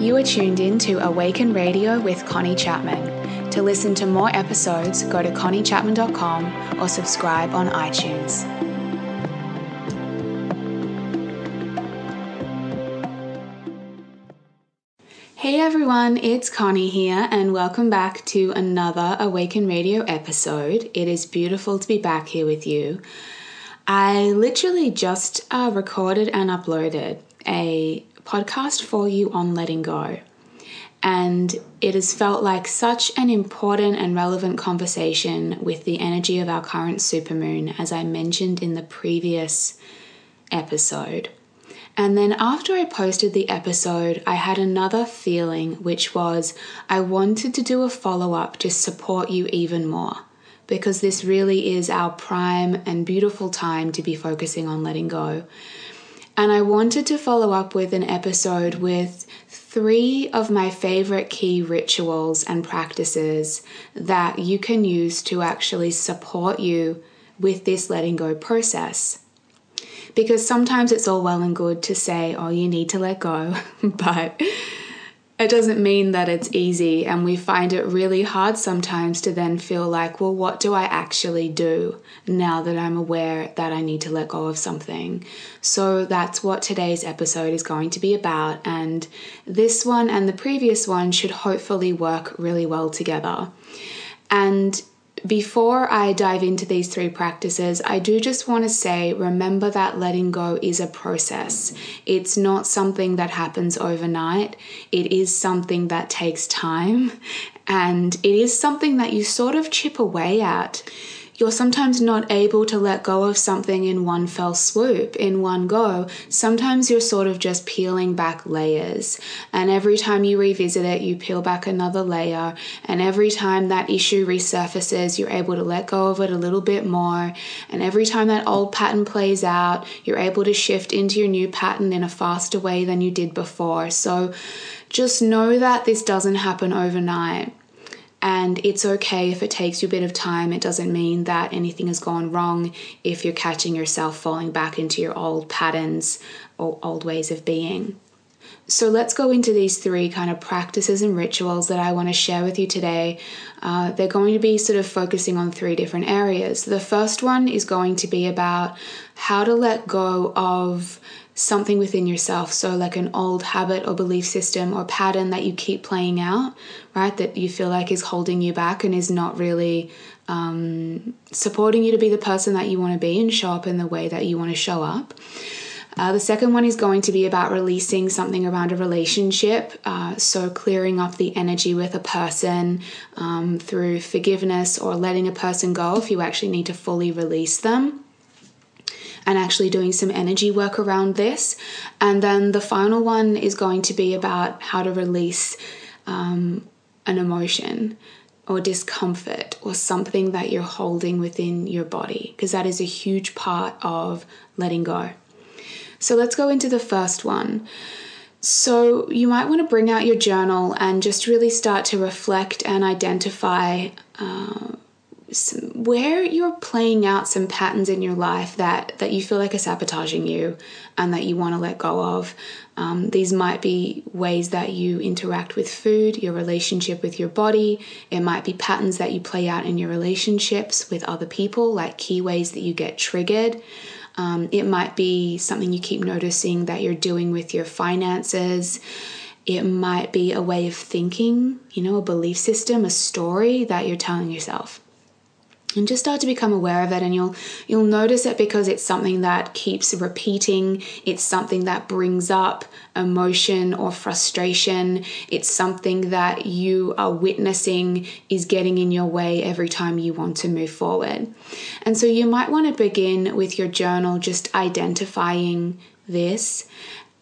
You are tuned in to Awaken Radio with Connie Chapman. To listen to more episodes, go to conniechapman.com or subscribe on iTunes. Hey everyone, it's Connie here, and welcome back to another Awaken Radio episode. It is beautiful to be back here with you. I literally just uh, recorded and uploaded a podcast for you on letting go. And it has felt like such an important and relevant conversation with the energy of our current supermoon, as I mentioned in the previous episode. And then after I posted the episode, I had another feeling, which was I wanted to do a follow up to support you even more. Because this really is our prime and beautiful time to be focusing on letting go. And I wanted to follow up with an episode with three of my favorite key rituals and practices that you can use to actually support you with this letting go process. Because sometimes it's all well and good to say, oh, you need to let go, but it doesn't mean that it's easy. And we find it really hard sometimes to then feel like, well, what do I actually do now that I'm aware that I need to let go of something? So that's what today's episode is going to be about. And this one and the previous one should hopefully work really well together. And before I dive into these three practices, I do just want to say remember that letting go is a process. It's not something that happens overnight, it is something that takes time, and it is something that you sort of chip away at you're sometimes not able to let go of something in one fell swoop, in one go. Sometimes you're sort of just peeling back layers. And every time you revisit it, you peel back another layer. And every time that issue resurfaces, you're able to let go of it a little bit more. And every time that old pattern plays out, you're able to shift into your new pattern in a faster way than you did before. So just know that this doesn't happen overnight. And it's okay if it takes you a bit of time. It doesn't mean that anything has gone wrong if you're catching yourself falling back into your old patterns or old ways of being. So let's go into these three kind of practices and rituals that I want to share with you today. Uh, they're going to be sort of focusing on three different areas. The first one is going to be about how to let go of something within yourself. So, like an old habit or belief system or pattern that you keep playing out, right? That you feel like is holding you back and is not really um, supporting you to be the person that you want to be and show up in the way that you want to show up. Uh, the second one is going to be about releasing something around a relationship. Uh, so, clearing up the energy with a person um, through forgiveness or letting a person go if you actually need to fully release them and actually doing some energy work around this. And then the final one is going to be about how to release um, an emotion or discomfort or something that you're holding within your body, because that is a huge part of letting go. So let's go into the first one. So, you might want to bring out your journal and just really start to reflect and identify uh, where you're playing out some patterns in your life that that you feel like are sabotaging you and that you want to let go of. Um, these might be ways that you interact with food, your relationship with your body. It might be patterns that you play out in your relationships with other people, like key ways that you get triggered. Um, it might be something you keep noticing that you're doing with your finances. It might be a way of thinking, you know, a belief system, a story that you're telling yourself and just start to become aware of it and you'll you'll notice it because it's something that keeps repeating. It's something that brings up emotion or frustration. It's something that you are witnessing is getting in your way every time you want to move forward. And so you might want to begin with your journal just identifying this.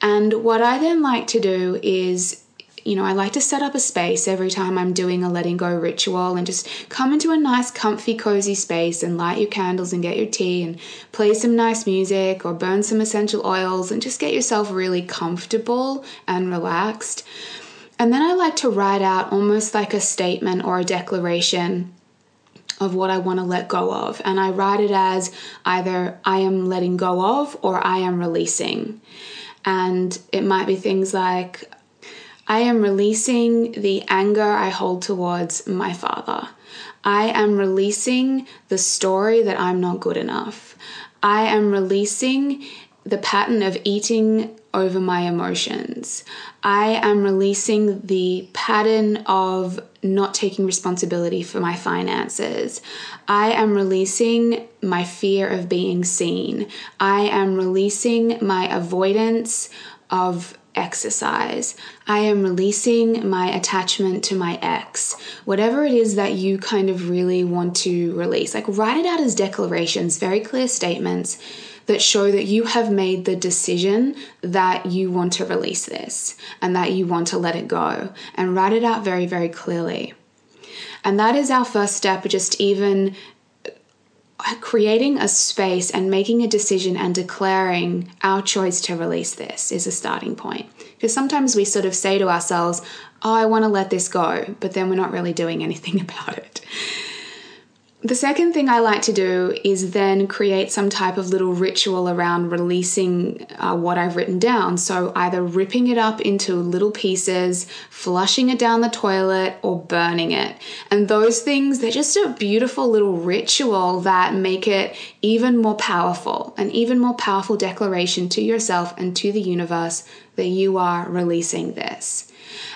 And what i then like to do is you know, I like to set up a space every time I'm doing a letting go ritual and just come into a nice, comfy, cozy space and light your candles and get your tea and play some nice music or burn some essential oils and just get yourself really comfortable and relaxed. And then I like to write out almost like a statement or a declaration of what I want to let go of. And I write it as either I am letting go of or I am releasing. And it might be things like, I am releasing the anger I hold towards my father. I am releasing the story that I'm not good enough. I am releasing the pattern of eating over my emotions. I am releasing the pattern of not taking responsibility for my finances. I am releasing my fear of being seen. I am releasing my avoidance of exercise. I am releasing my attachment to my ex. Whatever it is that you kind of really want to release, like write it out as declarations, very clear statements that show that you have made the decision that you want to release this and that you want to let it go and write it out very, very clearly. And that is our first step, just even Uh, creating a space and making a decision and declaring our choice to release this is a starting point. Because sometimes we sort of say to ourselves, Oh, I want to let this go, but then we're not really doing anything about it. The second thing I like to do is then create some type of little ritual around releasing uh, what I've written down. So, either ripping it up into little pieces, flushing it down the toilet, or burning it. And those things, they're just a beautiful little ritual that make it even more powerful, an even more powerful declaration to yourself and to the universe that you are releasing this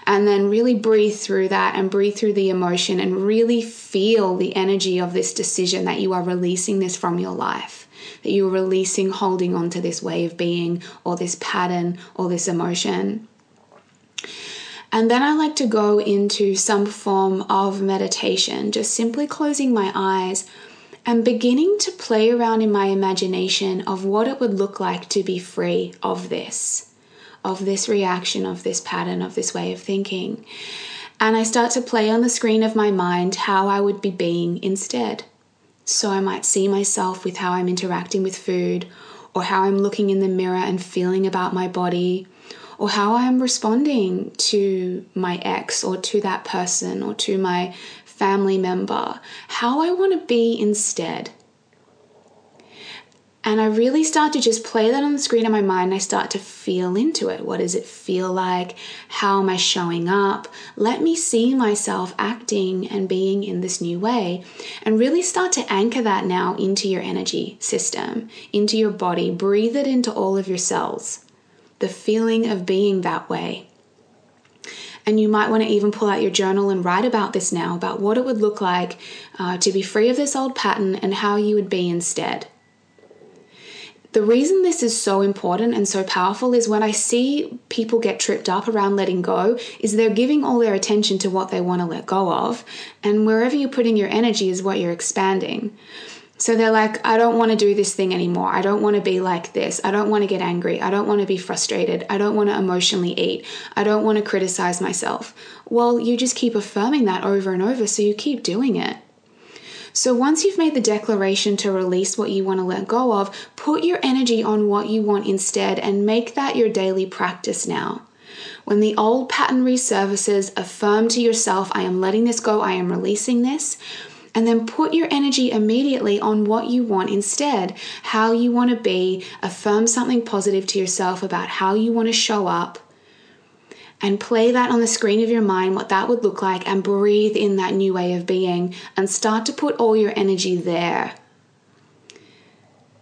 and then really breathe through that and breathe through the emotion and really feel the energy of this decision that you are releasing this from your life. That you're releasing holding on to this way of being or this pattern or this emotion. And then I like to go into some form of meditation, just simply closing my eyes and beginning to play around in my imagination of what it would look like to be free of this of this reaction, of this pattern, of this way of thinking. And I start to play on the screen of my mind how I would be being instead. So I might see myself with how I'm interacting with food, or how I'm looking in the mirror and feeling about my body, or how I'm responding to my ex, or to that person, or to my family member, how I want to be instead. And I really start to just play that on the screen in my mind. I start to feel into it. What does it feel like? How am I showing up? Let me see myself acting and being in this new way. And really start to anchor that now into your energy system, into your body. Breathe it into all of your cells. The feeling of being that way. And you might want to even pull out your journal and write about this now about what it would look like uh, to be free of this old pattern and how you would be instead. The reason this is so important and so powerful is when I see people get tripped up around letting go, is they're giving all their attention to what they want to let go of, and wherever you're putting your energy is what you're expanding. So they're like, I don't want to do this thing anymore. I don't want to be like this. I don't want to get angry. I don't want to be frustrated. I don't want to emotionally eat. I don't want to criticize myself. Well, you just keep affirming that over and over, so you keep doing it. So once you've made the declaration to release what you want to let go of, put your energy on what you want instead and make that your daily practice now. When the old pattern resurfaces, affirm to yourself, I am letting this go, I am releasing this. And then put your energy immediately on what you want instead, how you want to be. Affirm something positive to yourself about how you want to show up and play that on the screen of your mind, what that would look like, and breathe in that new way of being and start to put all your energy there.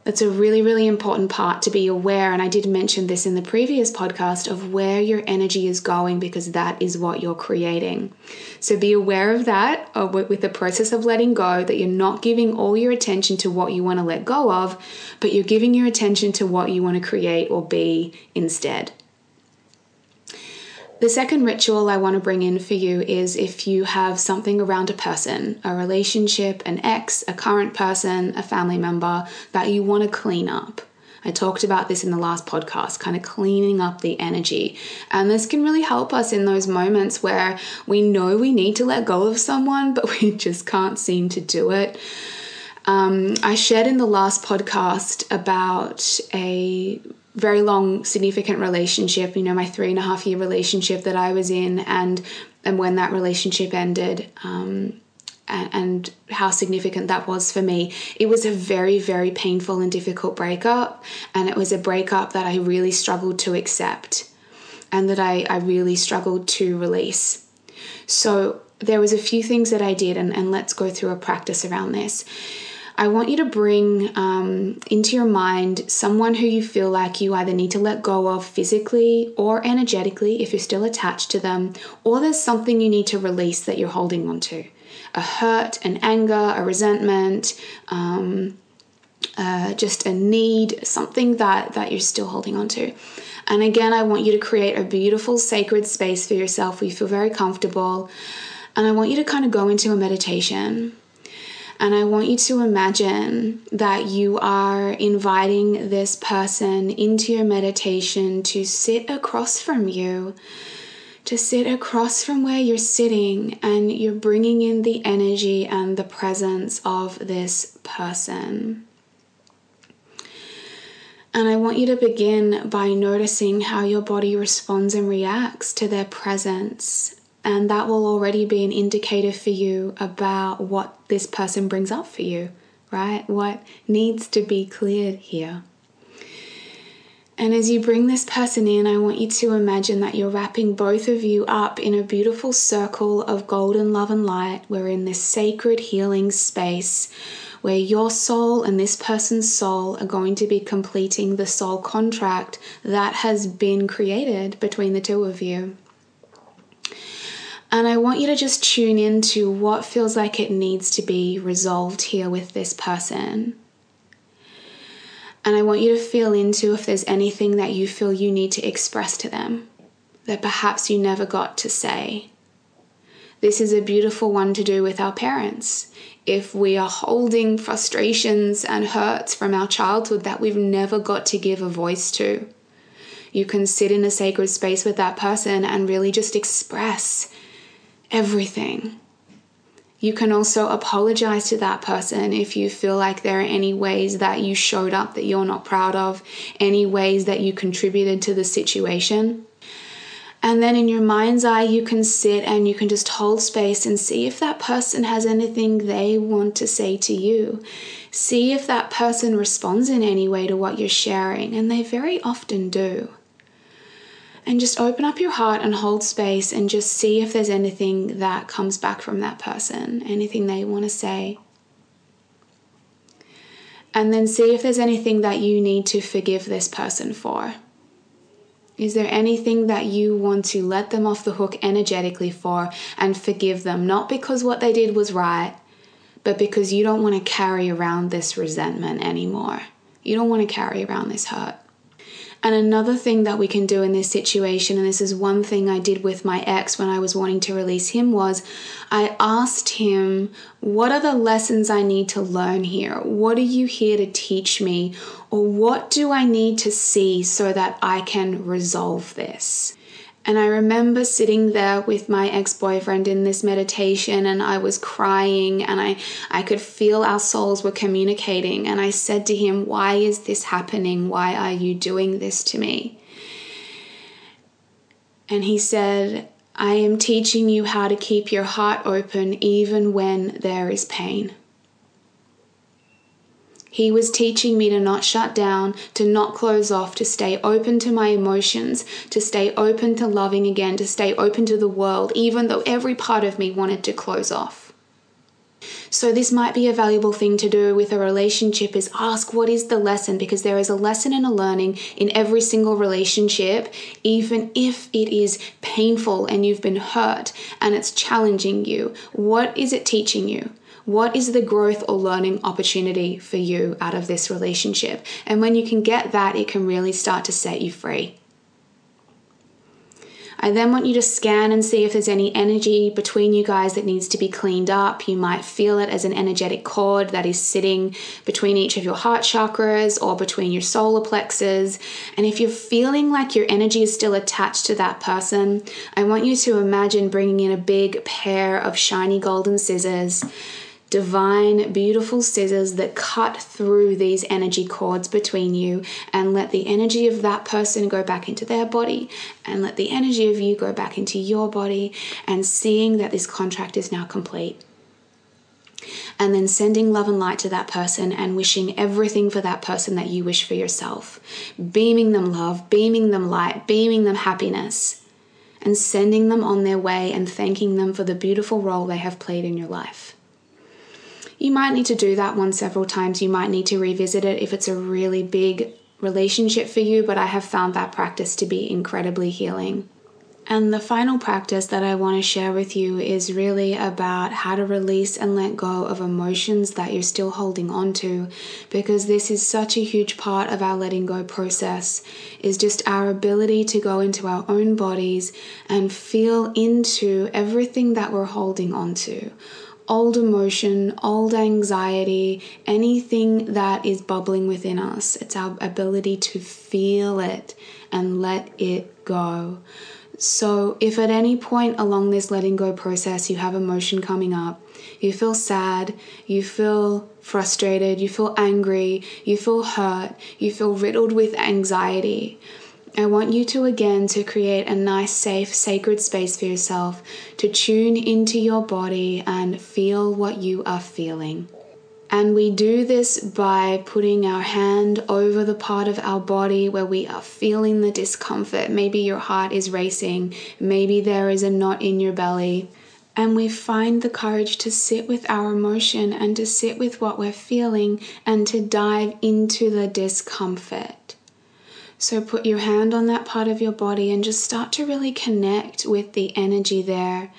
That's a really, really important part to be aware. And I did mention this in the previous podcast of where your energy is going because that is what you're creating. So be aware of that uh, with the process of letting go, that you're not giving all your attention to what you want to let go of, but you're giving your attention to what you want to create or be instead. The second ritual I want to bring in for you is if you have something around a person, a relationship, an ex, a current person, a family member that you want to clean up. I talked about this in the last podcast, kind of cleaning up the energy. And this can really help us in those moments where we know we need to let go of someone, but we just can't seem to do it. Um, I shared in the last podcast about a very long, significant relationship, you know, my three and a half year relationship that I was in, and and when that relationship ended, um, and, and how significant that was for me. It was a very, very painful and difficult breakup, and it was a breakup that I really struggled to accept and that I, I really struggled to release. So there was a few things that I did, and, and let's go through a practice around this. I want you to bring um, into your mind someone who you feel like you either need to let go of physically or energetically if you're still attached to them, or there's something you need to release that you're holding on to a hurt, an anger, a resentment. Um, uh, just a need, something that that you're still holding on to. And again, I want you to create a beautiful sacred space for yourself where you feel very comfortable. And I want you to kind of go into a meditation. And I want you to imagine that you are inviting this person into your meditation to sit across from you, to sit across from where you're sitting, and you're bringing in the energy and the presence of this person. And I want you to begin by noticing how your body responds and reacts to their presence and that will already be an indicator for you about what this person brings up for you, right? What needs to be cleared here. And as you bring this person in, I want you to imagine that you're wrapping both of you up in a beautiful circle of golden love and light. We're in this sacred healing space where your soul and this person's soul are going to be completing the soul contract that has been created between the two of you. And I want you to just tune into what feels like it needs to be resolved here with this person. And I want you to feel into if there's anything that you feel you need to express to them that perhaps you never got to say. This is a beautiful one to do with our parents. If we are holding frustrations and hurts from our childhood that we've never got to give a voice to, you can sit in a sacred space with that person and really just express everything. You can also apologize to that person if you feel like there are any ways that you showed up that you're not proud of, any ways that you contributed to the situation. And then in your mind's eye, you can sit and you can just hold space and see if that person has anything they want to say to you. See if that person responds in any way to what you're sharing, and they very often do and just open up your heart and hold space and just see if there's anything that comes back from that person, anything they want to say. And then see if there's anything that you need to forgive this person for. Is there anything that you want to let them off the hook energetically for and forgive them? Not because what they did was right, but because you don't want to carry around this resentment anymore. You don't want to carry around this hurt. And another thing that we can do in this situation, and this is one thing I did with my ex when I was wanting to release him, was I asked him, What are the lessons I need to learn here? What are you here to teach me? Or what do I need to see so that I can resolve this? And I remember sitting there with my ex boyfriend in this meditation, and I was crying, and I, I could feel our souls were communicating. And I said to him, Why is this happening? Why are you doing this to me? And he said, I am teaching you how to keep your heart open even when there is pain. He was teaching me to not shut down, to not close off, to stay open to my emotions, to stay open to loving again, to stay open to the world, even though every part of me wanted to close off. So, this might be a valuable thing to do with a relationship is ask what is the lesson because there is a lesson and a learning in every single relationship, even if it is painful and you've been hurt and it's challenging you. What is it teaching you? What is the growth or learning opportunity for you out of this relationship? And when you can get that, it can really start to set you free. I then want you to scan and see if there's any energy between you guys that needs to be cleaned up. You might feel it as an energetic cord that is sitting between each of your heart chakras or between your solar plexus. And if you're feeling like your energy is still attached to that person, I want you to imagine bringing in a big pair of shiny golden scissors divine, beautiful scissors that cut through these energy cords between you and let the energy of that person go back into their body and let the energy of you go back into your body and seeing that this contract is now complete. and then sending love and light to that person and wishing everything for that person that you wish for yourself. Beaming them love, beaming them light, beaming them happiness, and sending them on their way and thanking them for the beautiful role they have played in your life. You might need to do that one several times. You might need to revisit it if it's a really big relationship for you, but I have found that practice to be incredibly healing. And the final practice that I want to share with you is really about how to release and let go of emotions that you're still holding on to because this is such a huge part of our letting go process is just our ability to go into our own bodies and feel into everything that we're holding on to old emotion, old anxiety, anything that is bubbling within us. It's our ability to feel it and let it go. So, if at any point along this letting go process you have emotion coming up, you feel sad, you feel frustrated, you feel angry, you feel hurt, you feel riddled with anxiety, I want you to again to create a nice safe sacred space for yourself to tune into your body and feel what you are feeling. And we do this by putting our hand over the part of our body where we are feeling the discomfort. Maybe your heart is racing, maybe there is a knot in your belly. And we find the courage to sit with our emotion and to sit with what we're feeling and to dive into the discomfort. So put your hand on that part of your body and just start to really connect with the energy there.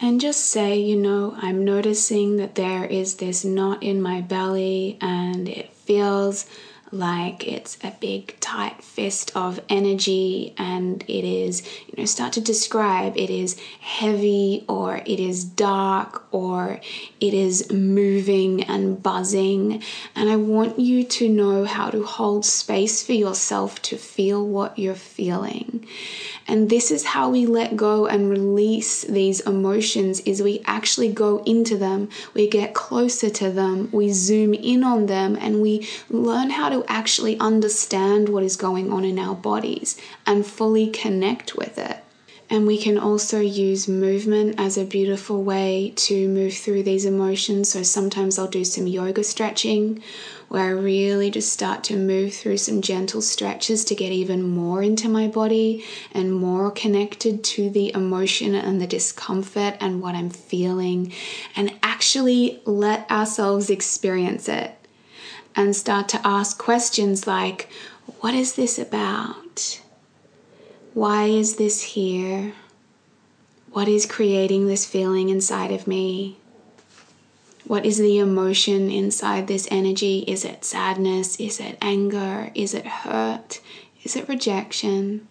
And just say, you know, I'm noticing that there is this knot in my belly and it feels like it's a big tight fist of energy and it is you know start to describe it is heavy or it is dark or it is moving and buzzing. And i want you to know how to hold space for yourself to feel what you're feeling. And this is how we let go and release these emotions is we actually go into them, we get closer to them, we zoom in on them and we learn how actually understand what is going on in our bodies and fully connect with it. And we can also use movement as a beautiful way to move through these emotions. So sometimes I'll do some yoga stretching where I really just start to move through some gentle stretches to get even more into my body and more connected to the emotion and the discomfort and what I'm feeling, and actually let ourselves experience it and start to ask questions like, What is this about? Why is this here? What is creating this feeling inside of me? What is the emotion inside this energy? Is it sadness? Is it anger? Is it hurt? Is it rejection?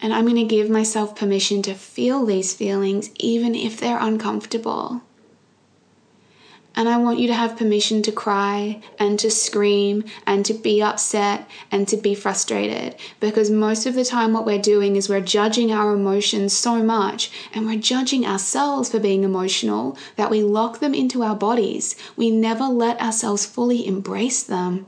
And I'm going to give myself permission to feel these feelings even if they're uncomfortable. And I want you to have permission to cry and to scream and to be upset and to be frustrated. Because most of the time, what we're doing is we're judging our emotions so much and we're judging ourselves for being emotional that we lock them into our bodies. We never let ourselves fully embrace them.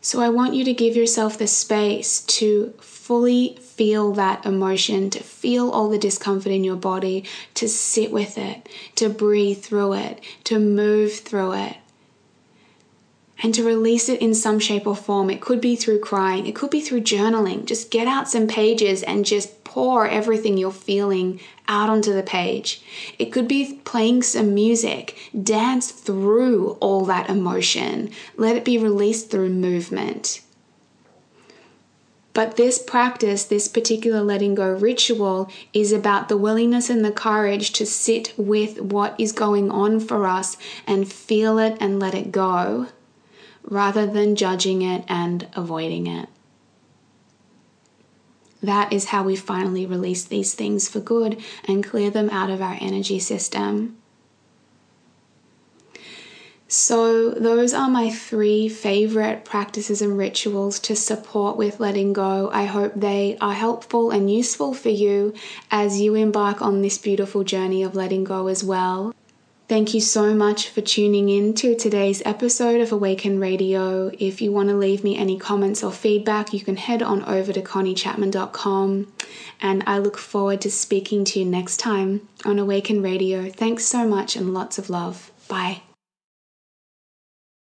So I want you to give yourself the space to fully feel that emotion, to feel all the discomfort in your body, to sit with it, to breathe through it, to move through it, and to release it in some shape or form. It could be through crying, it could be through journaling. Just get out some pages and just pour everything you're feeling out onto the page. It could be playing some music, dance through all that emotion, let it be released through movement. But this practice, this particular letting go ritual, is about the willingness and the courage to sit with what is going on for us and feel it and let it go, rather than judging it and avoiding it. That is how we finally release these things for good and clear them out of our energy system. So, those are my three favorite practices and rituals to support with letting go. I hope they are helpful and useful for you as you embark on this beautiful journey of letting go as well. Thank you so much for tuning in to today's episode of Awaken Radio. If you want to leave me any comments or feedback, you can head on over to conniechapman.com. And I look forward to speaking to you next time on Awaken Radio. Thanks so much and lots of love. Bye.